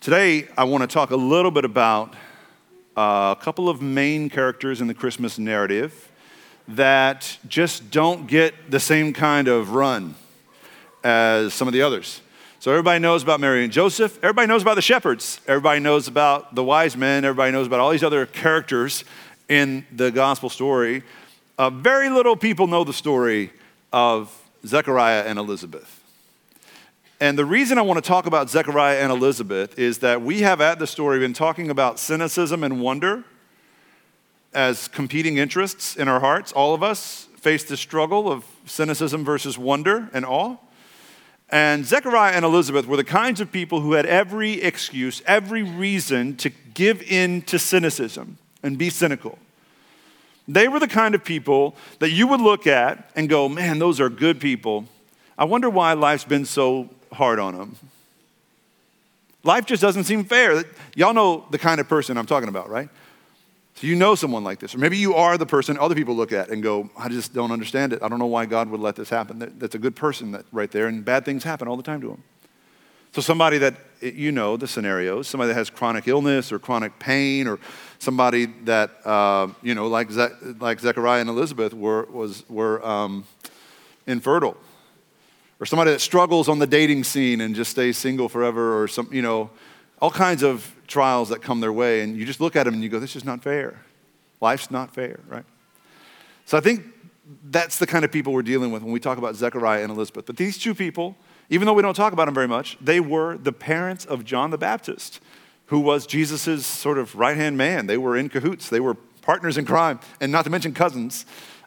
Today, I want to talk a little bit about uh, a couple of main characters in the Christmas narrative that just don't get the same kind of run as some of the others. So, everybody knows about Mary and Joseph. Everybody knows about the shepherds. Everybody knows about the wise men. Everybody knows about all these other characters in the gospel story. Uh, very little people know the story of Zechariah and Elizabeth. And the reason I want to talk about Zechariah and Elizabeth is that we have at the story been talking about cynicism and wonder as competing interests in our hearts. All of us face the struggle of cynicism versus wonder and awe. And Zechariah and Elizabeth were the kinds of people who had every excuse, every reason to give in to cynicism and be cynical. They were the kind of people that you would look at and go, man, those are good people. I wonder why life's been so hard on them. Life just doesn't seem fair. Y'all know the kind of person I'm talking about, right? So you know someone like this. Or maybe you are the person other people look at and go, I just don't understand it. I don't know why God would let this happen. That's a good person that, right there, and bad things happen all the time to him. So somebody that, you know the scenarios, somebody that has chronic illness or chronic pain or somebody that, uh, you know, like, Ze- like Zechariah and Elizabeth were, was, were um, infertile or somebody that struggles on the dating scene and just stays single forever, or some, you know, all kinds of trials that come their way, and you just look at them and you go, this is not fair. Life's not fair, right? So I think that's the kind of people we're dealing with when we talk about Zechariah and Elizabeth. But these two people, even though we don't talk about them very much, they were the parents of John the Baptist, who was Jesus' sort of right hand man. They were in cahoots, they were partners in crime, and not to mention cousins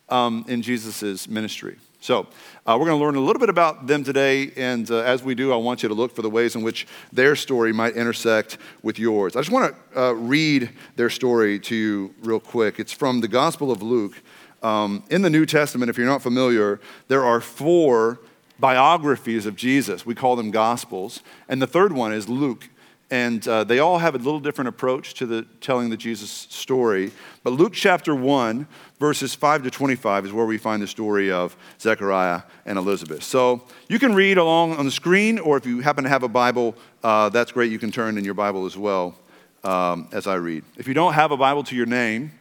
um, in Jesus' ministry. So, uh, we're going to learn a little bit about them today, and uh, as we do, I want you to look for the ways in which their story might intersect with yours. I just want to uh, read their story to you real quick. It's from the Gospel of Luke. Um, in the New Testament, if you're not familiar, there are four biographies of Jesus. We call them Gospels, and the third one is Luke. And uh, they all have a little different approach to the telling the Jesus story. But Luke chapter 1, verses 5 to 25 is where we find the story of Zechariah and Elizabeth. So you can read along on the screen, or if you happen to have a Bible, uh, that's great. You can turn in your Bible as well um, as I read. If you don't have a Bible to your name,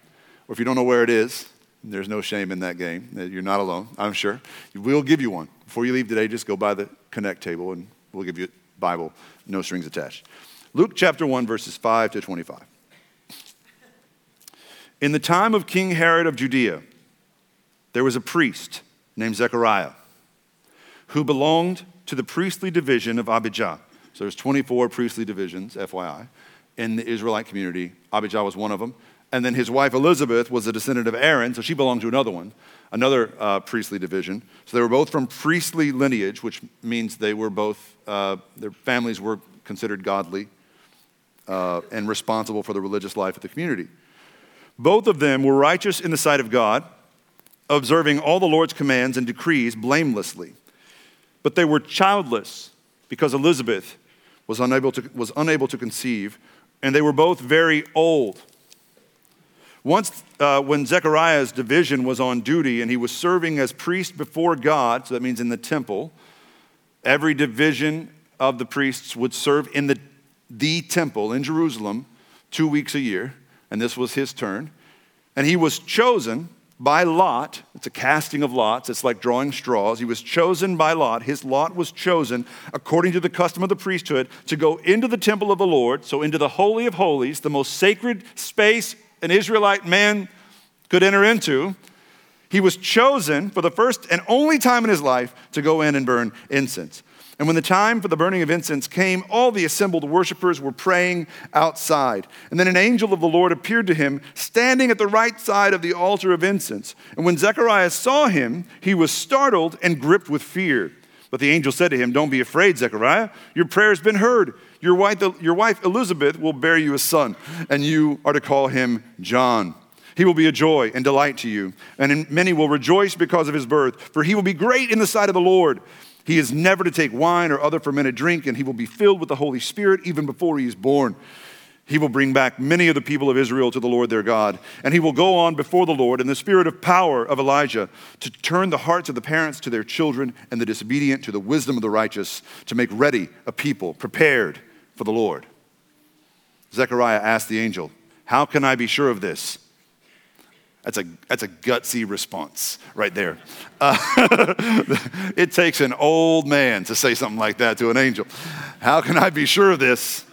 or if you don't know where it is, there's no shame in that game. You're not alone, I'm sure. We'll give you one. Before you leave today, just go by the Connect table and we'll give you a Bible, no strings attached. Luke chapter 1, verses 5 to 25. In the time of King Herod of Judea, there was a priest named Zechariah who belonged to the priestly division of Abijah. So there's 24 priestly divisions, FYI, in the Israelite community. Abijah was one of them. And then his wife Elizabeth was a descendant of Aaron, so she belonged to another one, another uh, priestly division. So they were both from priestly lineage, which means they were both, uh, their families were considered godly uh, and responsible for the religious life of the community. Both of them were righteous in the sight of God, observing all the Lord's commands and decrees blamelessly. But they were childless because Elizabeth was unable to, was unable to conceive, and they were both very old. Once, uh, when Zechariah's division was on duty and he was serving as priest before God, so that means in the temple, every division of the priests would serve in the the temple in Jerusalem two weeks a year, and this was his turn. And he was chosen by lot. It's a casting of lots, it's like drawing straws. He was chosen by lot. His lot was chosen according to the custom of the priesthood to go into the temple of the Lord, so into the Holy of Holies, the most sacred space an Israelite man could enter into. He was chosen for the first and only time in his life to go in and burn incense. And when the time for the burning of incense came, all the assembled worshippers were praying outside. And then an angel of the Lord appeared to him, standing at the right side of the altar of incense. And when Zechariah saw him, he was startled and gripped with fear. But the angel said to him, Don't be afraid, Zechariah. Your prayer has been heard. Your wife, your wife Elizabeth will bear you a son, and you are to call him John. He will be a joy and delight to you, and many will rejoice because of his birth, for he will be great in the sight of the Lord. He is never to take wine or other fermented drink, and he will be filled with the Holy Spirit even before he is born. He will bring back many of the people of Israel to the Lord their God, and he will go on before the Lord in the spirit of power of Elijah to turn the hearts of the parents to their children and the disobedient to the wisdom of the righteous, to make ready a people prepared for the Lord. Zechariah asked the angel, How can I be sure of this? That's a, that's a gutsy response right there. Uh, it takes an old man to say something like that to an angel. How can I be sure of this?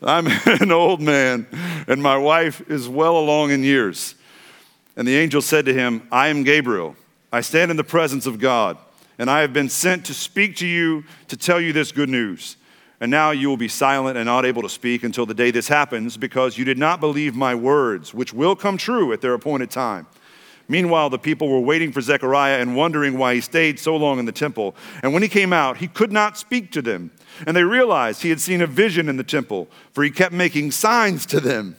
I'm an old man, and my wife is well along in years. And the angel said to him, I am Gabriel. I stand in the presence of God, and I have been sent to speak to you to tell you this good news. And now you will be silent and not able to speak until the day this happens, because you did not believe my words, which will come true at their appointed time. Meanwhile, the people were waiting for Zechariah and wondering why he stayed so long in the temple. And when he came out, he could not speak to them. And they realized he had seen a vision in the temple, for he kept making signs to them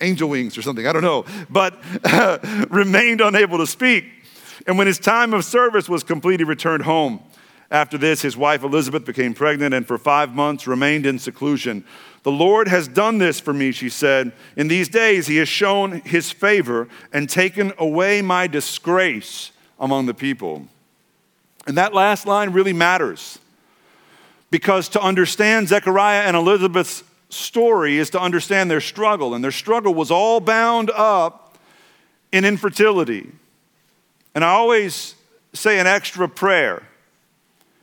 angel wings or something, I don't know, but remained unable to speak. And when his time of service was complete, he returned home. After this, his wife Elizabeth became pregnant and for five months remained in seclusion. The Lord has done this for me, she said. In these days, he has shown his favor and taken away my disgrace among the people. And that last line really matters because to understand Zechariah and Elizabeth's story is to understand their struggle, and their struggle was all bound up in infertility. And I always say an extra prayer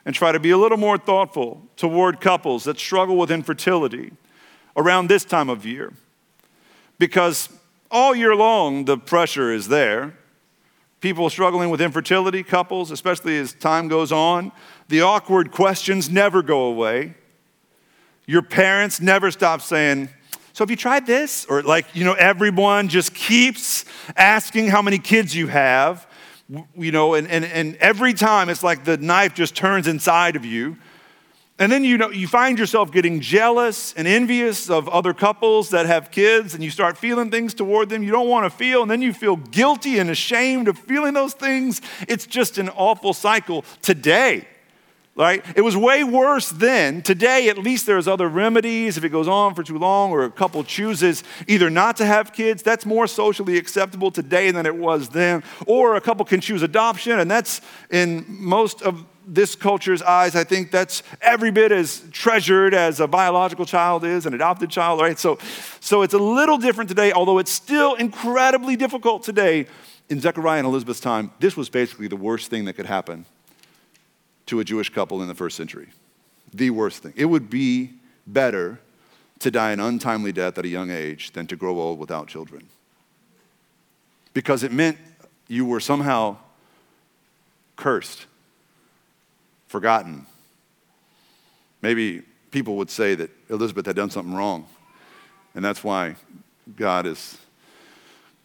and try to be a little more thoughtful toward couples that struggle with infertility around this time of year. Because all year long, the pressure is there. People struggling with infertility, couples, especially as time goes on, the awkward questions never go away. Your parents never stop saying, so have you tried this? Or like, you know, everyone just keeps asking how many kids you have you know, and, and, and every time it's like the knife just turns inside of you. And then you know you find yourself getting jealous and envious of other couples that have kids, and you start feeling things toward them you don't want to feel, and then you feel guilty and ashamed of feeling those things. It's just an awful cycle today right? It was way worse then. Today, at least there's other remedies. If it goes on for too long or a couple chooses either not to have kids, that's more socially acceptable today than it was then. Or a couple can choose adoption, and that's in most of this culture's eyes, I think that's every bit as treasured as a biological child is, an adopted child, right? So, so it's a little different today, although it's still incredibly difficult today. In Zechariah and Elizabeth's time, this was basically the worst thing that could happen to a Jewish couple in the first century. The worst thing. It would be better to die an untimely death at a young age than to grow old without children. Because it meant you were somehow cursed, forgotten. Maybe people would say that Elizabeth had done something wrong, and that's why God is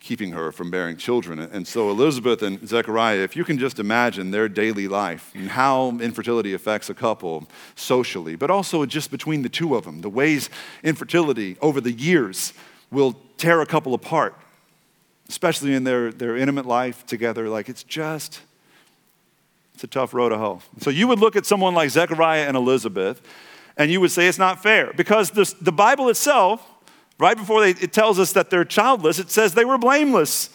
keeping her from bearing children. And so, Elizabeth and Zechariah, if you can just imagine their daily life and how infertility affects a couple socially, but also just between the two of them, the ways infertility over the years will tear a couple apart, especially in their, their intimate life together. Like, it's just. It's a tough road to hoe. So you would look at someone like Zechariah and Elizabeth, and you would say it's not fair because this, the Bible itself Right before they, it tells us that they're childless, it says they were blameless.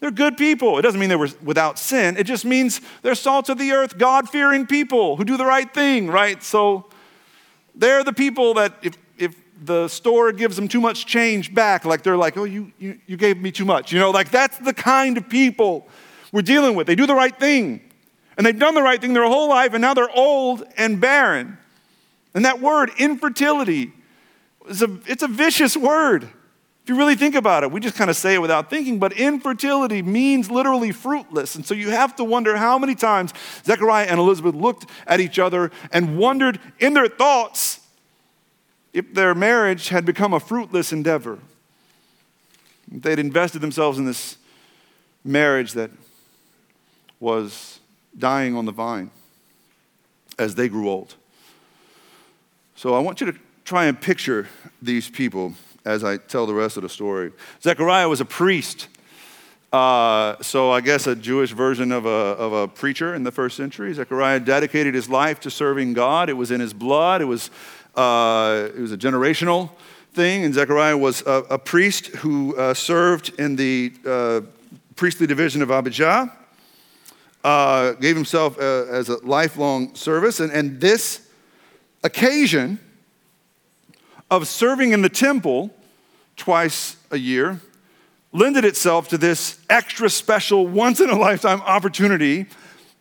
They're good people. It doesn't mean they were without sin. It just means they're salt of the earth, God fearing people who do the right thing, right? So they're the people that if, if the store gives them too much change back, like they're like, oh, you, you, you gave me too much. You know, like that's the kind of people we're dealing with. They do the right thing. And they've done the right thing their whole life, and now they're old and barren. And that word, infertility, it's a, it's a vicious word. If you really think about it, we just kind of say it without thinking, but infertility means literally fruitless. And so you have to wonder how many times Zechariah and Elizabeth looked at each other and wondered in their thoughts if their marriage had become a fruitless endeavor. They'd invested themselves in this marriage that was dying on the vine as they grew old. So I want you to try and picture these people as I tell the rest of the story. Zechariah was a priest. Uh, so I guess a Jewish version of a, of a preacher in the first century. Zechariah dedicated his life to serving God. It was in his blood. It was, uh, it was a generational thing. And Zechariah was a, a priest who uh, served in the uh, priestly division of Abijah. Uh, gave himself uh, as a lifelong service. And, and this occasion of serving in the temple twice a year lended itself to this extra special, once in a lifetime opportunity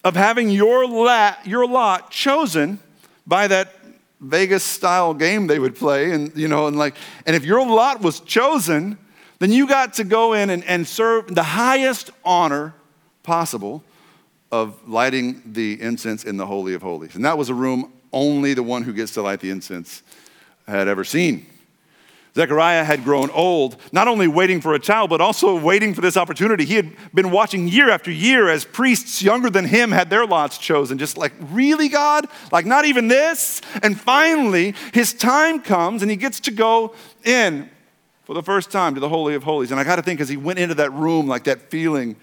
of having your, lot, your lot chosen by that Vegas style game they would play. And, you know, and like, and if your lot was chosen, then you got to go in and, and serve the highest honor possible of lighting the incense in the Holy of Holies. And that was a room only the one who gets to light the incense had ever seen. Zechariah had grown old, not only waiting for a child, but also waiting for this opportunity. He had been watching year after year as priests younger than him had their lots chosen, just like, really, God? Like, not even this? And finally, his time comes and he gets to go in for the first time to the Holy of Holies. And I got to think, as he went into that room, like that feeling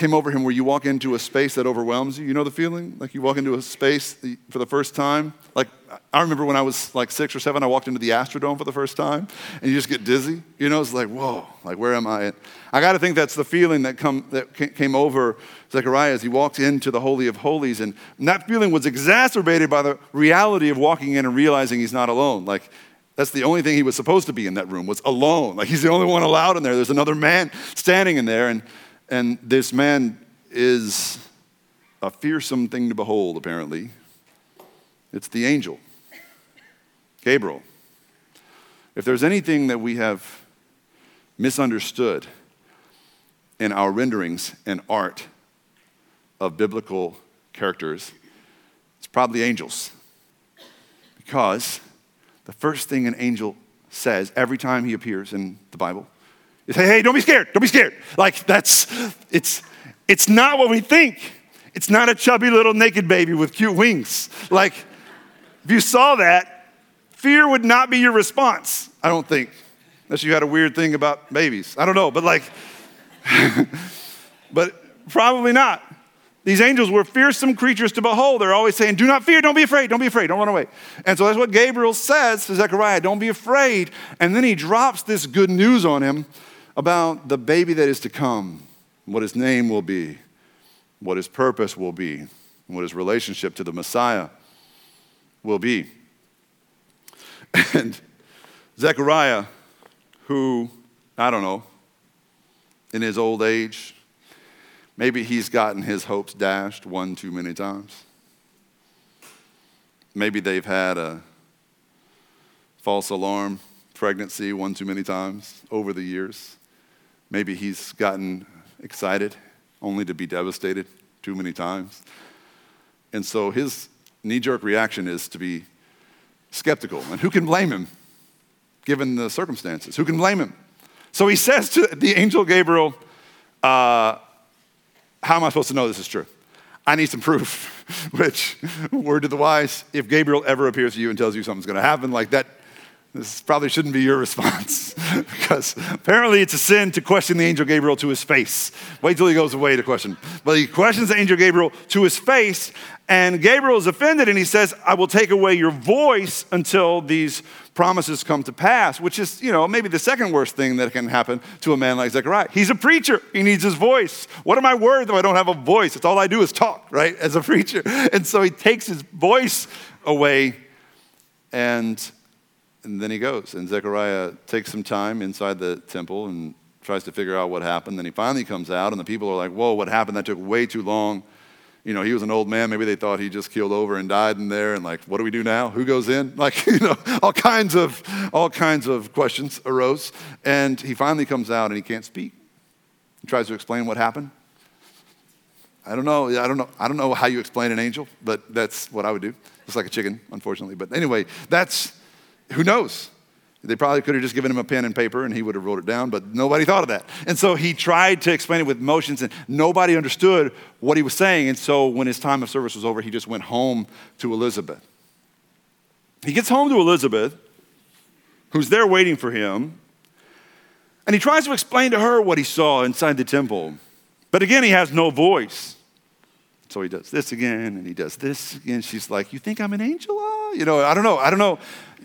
came over him where you walk into a space that overwhelms you. You know the feeling? Like you walk into a space for the first time. Like I remember when I was like six or seven, I walked into the Astrodome for the first time, and you just get dizzy. You know, it's like, whoa, like where am I? I got to think that's the feeling that, come, that came over Zechariah as he walked into the Holy of Holies. And that feeling was exacerbated by the reality of walking in and realizing he's not alone. Like that's the only thing he was supposed to be in that room was alone. Like he's the only one allowed in there. There's another man standing in there, and and this man is a fearsome thing to behold, apparently. It's the angel, Gabriel. If there's anything that we have misunderstood in our renderings and art of biblical characters, it's probably angels. Because the first thing an angel says every time he appears in the Bible you say, hey, don't be scared, don't be scared. Like that's, it's, it's not what we think. It's not a chubby little naked baby with cute wings. Like, if you saw that, fear would not be your response, I don't think. Unless you had a weird thing about babies. I don't know, but like, but probably not. These angels were fearsome creatures to behold. They're always saying, Do not fear, don't be afraid, don't be afraid, don't run away. And so that's what Gabriel says to Zechariah don't be afraid. And then he drops this good news on him about the baby that is to come, what his name will be, what his purpose will be, what his relationship to the Messiah will be. And Zechariah, who, I don't know, in his old age, maybe he's gotten his hopes dashed one too many times. Maybe they've had a false alarm pregnancy one too many times over the years. Maybe he's gotten excited only to be devastated too many times. And so his knee jerk reaction is to be skeptical. And who can blame him given the circumstances? Who can blame him? So he says to the angel Gabriel, uh, How am I supposed to know this is true? I need some proof. Which, word to the wise, if Gabriel ever appears to you and tells you something's going to happen, like that this probably shouldn't be your response because apparently it's a sin to question the angel Gabriel to his face. Wait till he goes away to question. But he questions the angel Gabriel to his face, and Gabriel is offended and he says, I will take away your voice until these promises come to pass, which is, you know, maybe the second worst thing that can happen to a man like Zechariah. He's a preacher, he needs his voice. What am I worth if I don't have a voice? It's all I do is talk, right, as a preacher. And so he takes his voice away and and then he goes. And Zechariah takes some time inside the temple and tries to figure out what happened. Then he finally comes out, and the people are like, Whoa, what happened? That took way too long. You know, he was an old man. Maybe they thought he just keeled over and died in there. And like, what do we do now? Who goes in? Like, you know, all kinds of all kinds of questions arose. And he finally comes out and he can't speak. He tries to explain what happened. I don't know. I don't know. I don't know how you explain an angel, but that's what I would do. It's like a chicken, unfortunately. But anyway, that's who knows? They probably could have just given him a pen and paper and he would have wrote it down, but nobody thought of that. And so he tried to explain it with motions and nobody understood what he was saying. And so when his time of service was over, he just went home to Elizabeth. He gets home to Elizabeth, who's there waiting for him, and he tries to explain to her what he saw inside the temple. But again, he has no voice. So he does this again and he does this again. She's like, You think I'm an angel? You know, I don't know. I don't know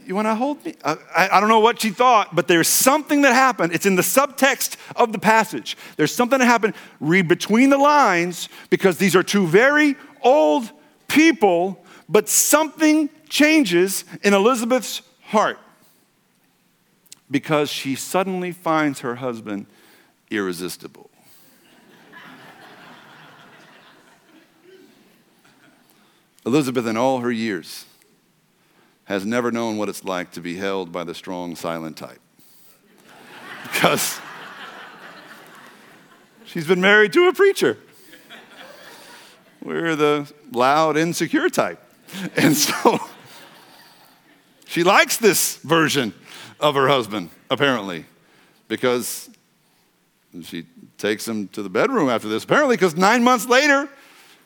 you want to hold me? I, I, don't know what she thought, but there's something that happened. It's in the subtext of the passage. There's something that happened. Read between the lines because these are two very old people, but something changes in Elizabeth's heart. because she suddenly finds her husband irresistible. Elizabeth, in all her years, has never known what it's like to be held by the strong, silent type. Because she's been married to a preacher. We're the loud, insecure type. And so she likes this version of her husband, apparently, because she takes him to the bedroom after this, apparently, because nine months later,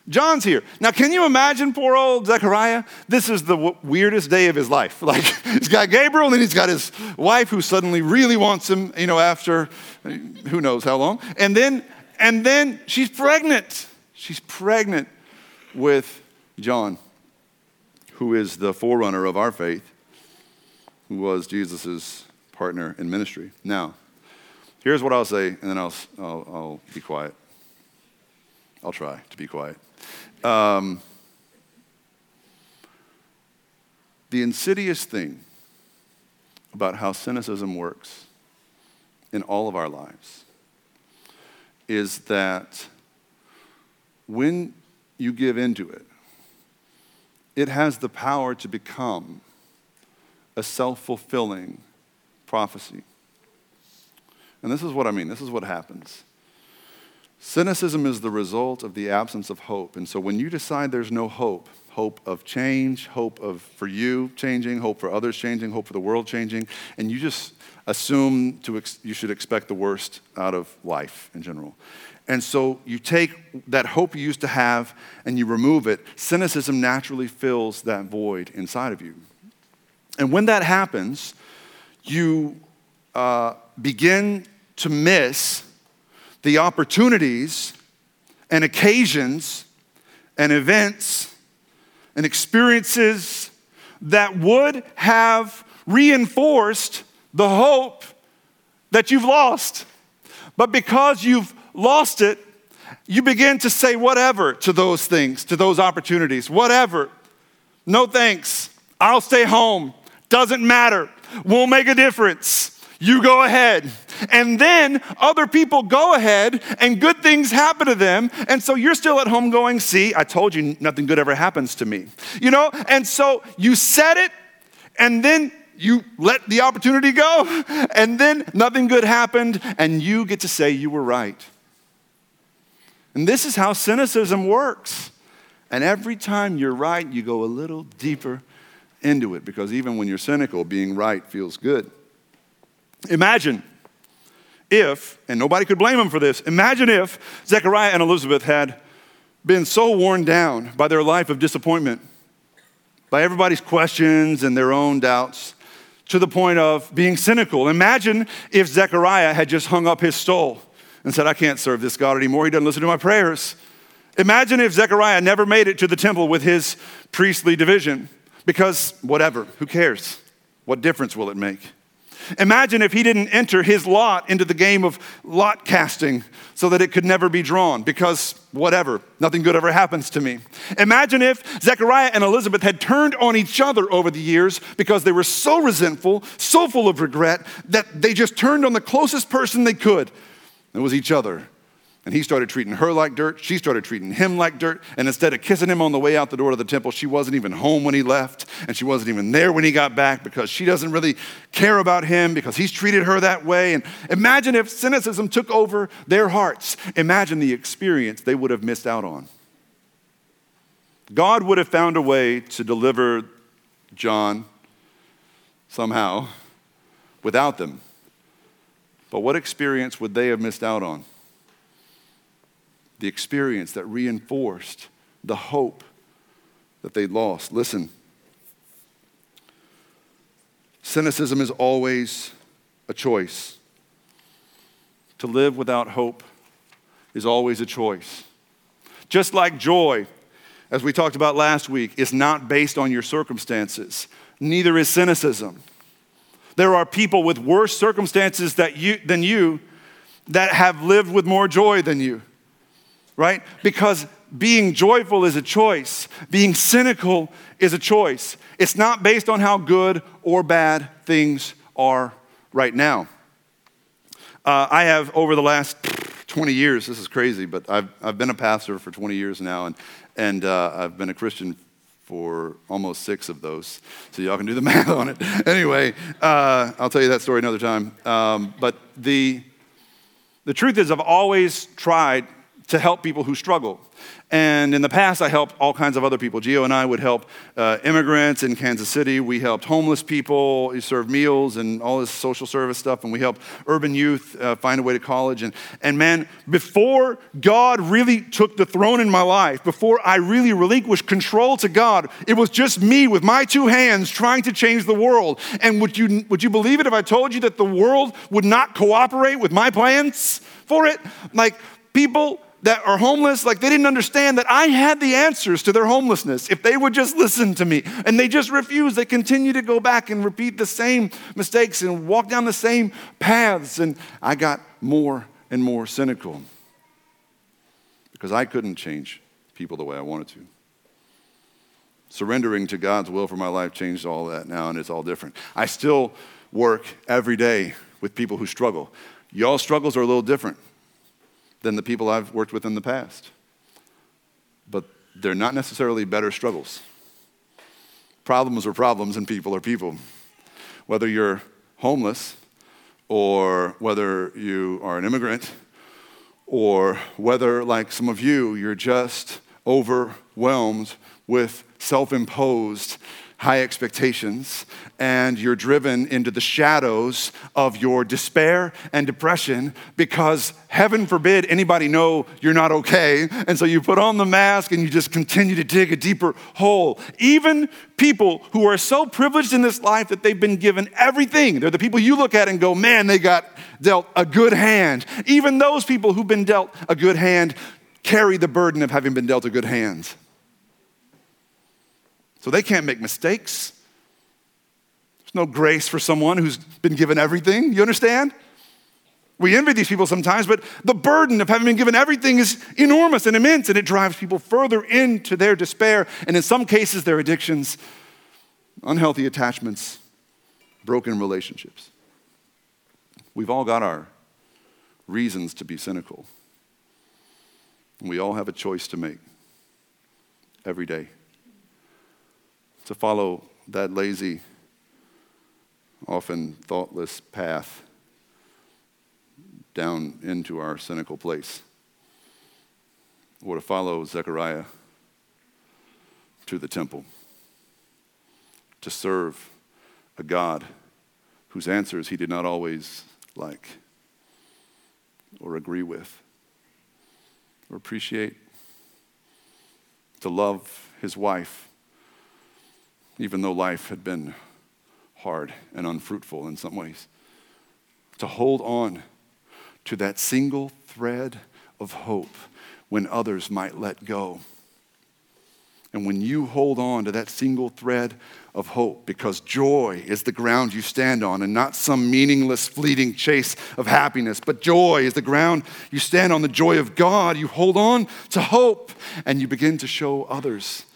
John's here. Now, can you imagine poor old Zechariah? This is the w- weirdest day of his life. Like, he's got Gabriel, and then he's got his wife who suddenly really wants him, you know, after who knows how long. And then, and then she's pregnant. She's pregnant with John, who is the forerunner of our faith, who was Jesus' partner in ministry. Now, here's what I'll say, and then I'll, I'll, I'll be quiet. I'll try to be quiet. Um, the insidious thing about how cynicism works in all of our lives is that when you give into it, it has the power to become a self fulfilling prophecy. And this is what I mean. This is what happens. Cynicism is the result of the absence of hope. And so when you decide there's no hope, hope of change, hope of for you changing, hope for others changing, hope for the world changing, and you just assume to ex- you should expect the worst out of life in general. And so you take that hope you used to have and you remove it. Cynicism naturally fills that void inside of you. And when that happens, you uh, begin to miss the opportunities and occasions and events and experiences that would have reinforced the hope that you've lost. But because you've lost it, you begin to say whatever to those things, to those opportunities, whatever. No thanks. I'll stay home. Doesn't matter. Won't make a difference. You go ahead. And then other people go ahead and good things happen to them. And so you're still at home going, See, I told you nothing good ever happens to me. You know? And so you said it, and then you let the opportunity go, and then nothing good happened, and you get to say you were right. And this is how cynicism works. And every time you're right, you go a little deeper into it because even when you're cynical, being right feels good. Imagine if, and nobody could blame him for this, imagine if Zechariah and Elizabeth had been so worn down by their life of disappointment, by everybody's questions and their own doubts, to the point of being cynical. Imagine if Zechariah had just hung up his stole and said, I can't serve this God anymore. He doesn't listen to my prayers. Imagine if Zechariah never made it to the temple with his priestly division, because whatever, who cares? What difference will it make? Imagine if he didn't enter his lot into the game of lot casting so that it could never be drawn because whatever, nothing good ever happens to me. Imagine if Zechariah and Elizabeth had turned on each other over the years because they were so resentful, so full of regret, that they just turned on the closest person they could. It was each other. And he started treating her like dirt. She started treating him like dirt. And instead of kissing him on the way out the door to the temple, she wasn't even home when he left. And she wasn't even there when he got back because she doesn't really care about him because he's treated her that way. And imagine if cynicism took over their hearts. Imagine the experience they would have missed out on. God would have found a way to deliver John somehow without them. But what experience would they have missed out on? The experience that reinforced the hope that they lost. Listen, cynicism is always a choice. To live without hope is always a choice. Just like joy, as we talked about last week, is not based on your circumstances, neither is cynicism. There are people with worse circumstances that you, than you that have lived with more joy than you right? Because being joyful is a choice, being cynical is a choice. It's not based on how good or bad things are right now. Uh, I have, over the last 20 years, this is crazy, but I've, I've been a pastor for 20 years now, and, and uh, I've been a Christian for almost six of those. So y'all can do the math on it. Anyway, uh, I'll tell you that story another time. Um, but the, the truth is, I've always tried to help people who struggle. And in the past, I helped all kinds of other people. Gio and I would help uh, immigrants in Kansas City. We helped homeless people. We served meals and all this social service stuff. And we helped urban youth uh, find a way to college. And, and man, before God really took the throne in my life, before I really relinquished control to God, it was just me with my two hands trying to change the world. And would you, would you believe it if I told you that the world would not cooperate with my plans for it? Like, people that are homeless, like they didn't understand that I had the answers to their homelessness if they would just listen to me. And they just refuse. They continue to go back and repeat the same mistakes and walk down the same paths. And I got more and more cynical because I couldn't change people the way I wanted to. Surrendering to God's will for my life changed all that now, and it's all different. I still work every day with people who struggle. Y'all struggles are a little different than the people I've worked with in the past. But they're not necessarily better struggles. Problems are problems, and people are people. Whether you're homeless, or whether you are an immigrant, or whether, like some of you, you're just overwhelmed with self imposed high expectations and you're driven into the shadows of your despair and depression because heaven forbid anybody know you're not okay. And so you put on the mask and you just continue to dig a deeper hole. Even people who are so privileged in this life that they've been given everything. They're the people you look at and go man they got dealt a good hand. Even those people who've been dealt a good hand carry the burden of having been dealt a good hand so they can't make mistakes. There's no grace for someone who's been given everything. You understand? We envy these people sometimes, but the burden of having been given everything is enormous and immense, and it drives people further into their despair, and in some cases, their addictions, unhealthy attachments, broken relationships. We've all got our reasons to be cynical. And we all have a choice to make every day to follow that lazy, often thoughtless path down into our cynical place, or to follow Zechariah to the temple, to serve a God whose answers he did not always like or agree with or appreciate, to love his wife even though life had been hard and unfruitful in some ways. To hold on to that single thread of hope when others might let go. And when you hold on to that single thread of hope, because joy is the ground you stand on and not some meaningless, fleeting chase of happiness, but joy is the ground you stand on, the joy of God, you hold on to hope and you begin to show others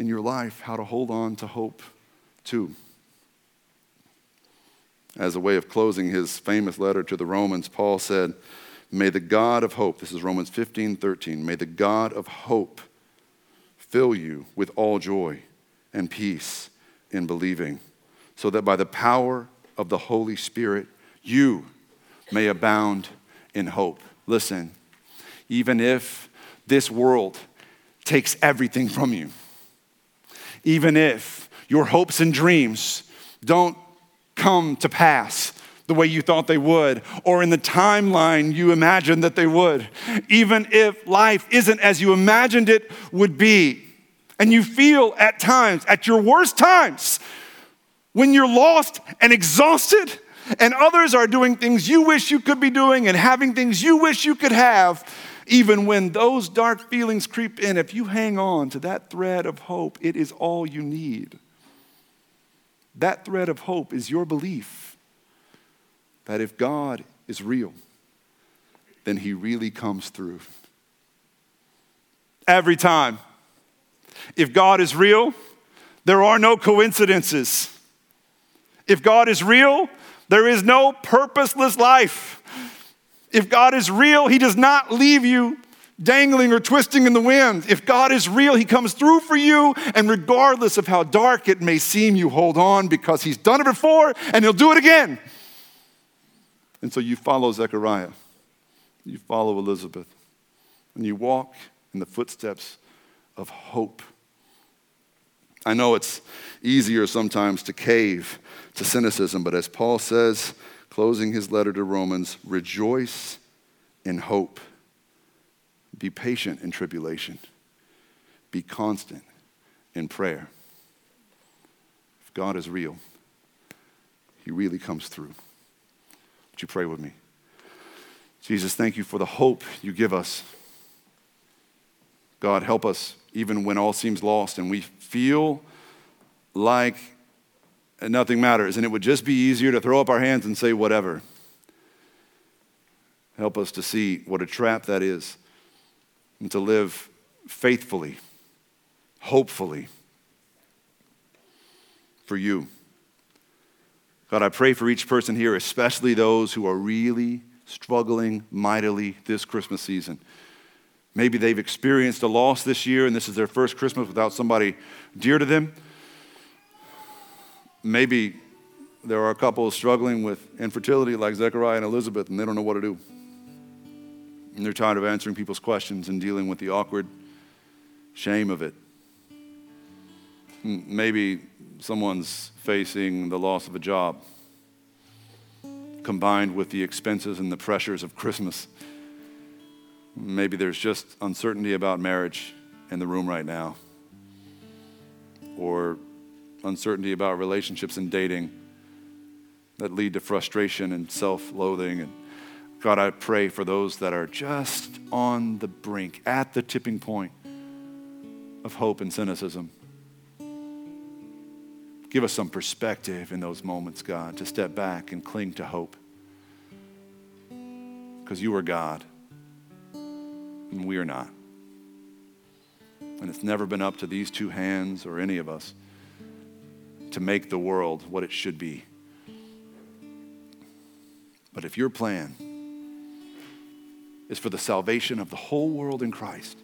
in your life how to hold on to hope too. As a way of closing his famous letter to the Romans, Paul said, May the God of hope, this is Romans 15 13, may the God of hope fill you with all joy and peace in believing, so that by the power of the Holy Spirit you may abound in hope. Listen, even if this world takes everything from you, even if your hopes and dreams don't come to pass the way you thought they would, or in the timeline you imagined that they would, even if life isn't as you imagined it would be, and you feel at times, at your worst times, when you're lost and exhausted, and others are doing things you wish you could be doing and having things you wish you could have, even when those dark feelings creep in, if you hang on to that thread of hope, it is all you need. That thread of hope is your belief that if God is real, then he really comes through. Every time. If God is real, there are no coincidences. If God is real, there is no purposeless life. If God is real, He does not leave you dangling or twisting in the wind. If God is real, He comes through for you, and regardless of how dark it may seem, you hold on because He's done it before and He'll do it again. And so you follow Zechariah, you follow Elizabeth, and you walk in the footsteps of hope. I know it's easier sometimes to cave to cynicism, but as Paul says, closing his letter to Romans, rejoice in hope. Be patient in tribulation. Be constant in prayer. If God is real, He really comes through. Would you pray with me? Jesus, thank you for the hope you give us. God, help us even when all seems lost and we feel like nothing matters and it would just be easier to throw up our hands and say whatever. Help us to see what a trap that is and to live faithfully, hopefully for you. God, I pray for each person here, especially those who are really struggling mightily this Christmas season. Maybe they've experienced a loss this year and this is their first Christmas without somebody dear to them. Maybe there are couples struggling with infertility like Zechariah and Elizabeth and they don't know what to do. And they're tired of answering people's questions and dealing with the awkward shame of it. Maybe someone's facing the loss of a job combined with the expenses and the pressures of Christmas. Maybe there's just uncertainty about marriage in the room right now, or uncertainty about relationships and dating that lead to frustration and self loathing and God, I pray for those that are just on the brink, at the tipping point of hope and cynicism. Give us some perspective in those moments, God, to step back and cling to hope. Because you are God, and we are not. And it's never been up to these two hands or any of us to make the world what it should be. But if your plan is for the salvation of the whole world in Christ.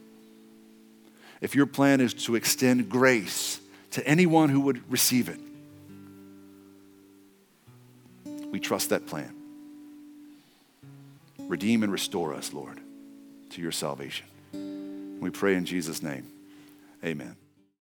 If your plan is to extend grace to anyone who would receive it, we trust that plan. Redeem and restore us, Lord, to your salvation. We pray in Jesus' name. Amen.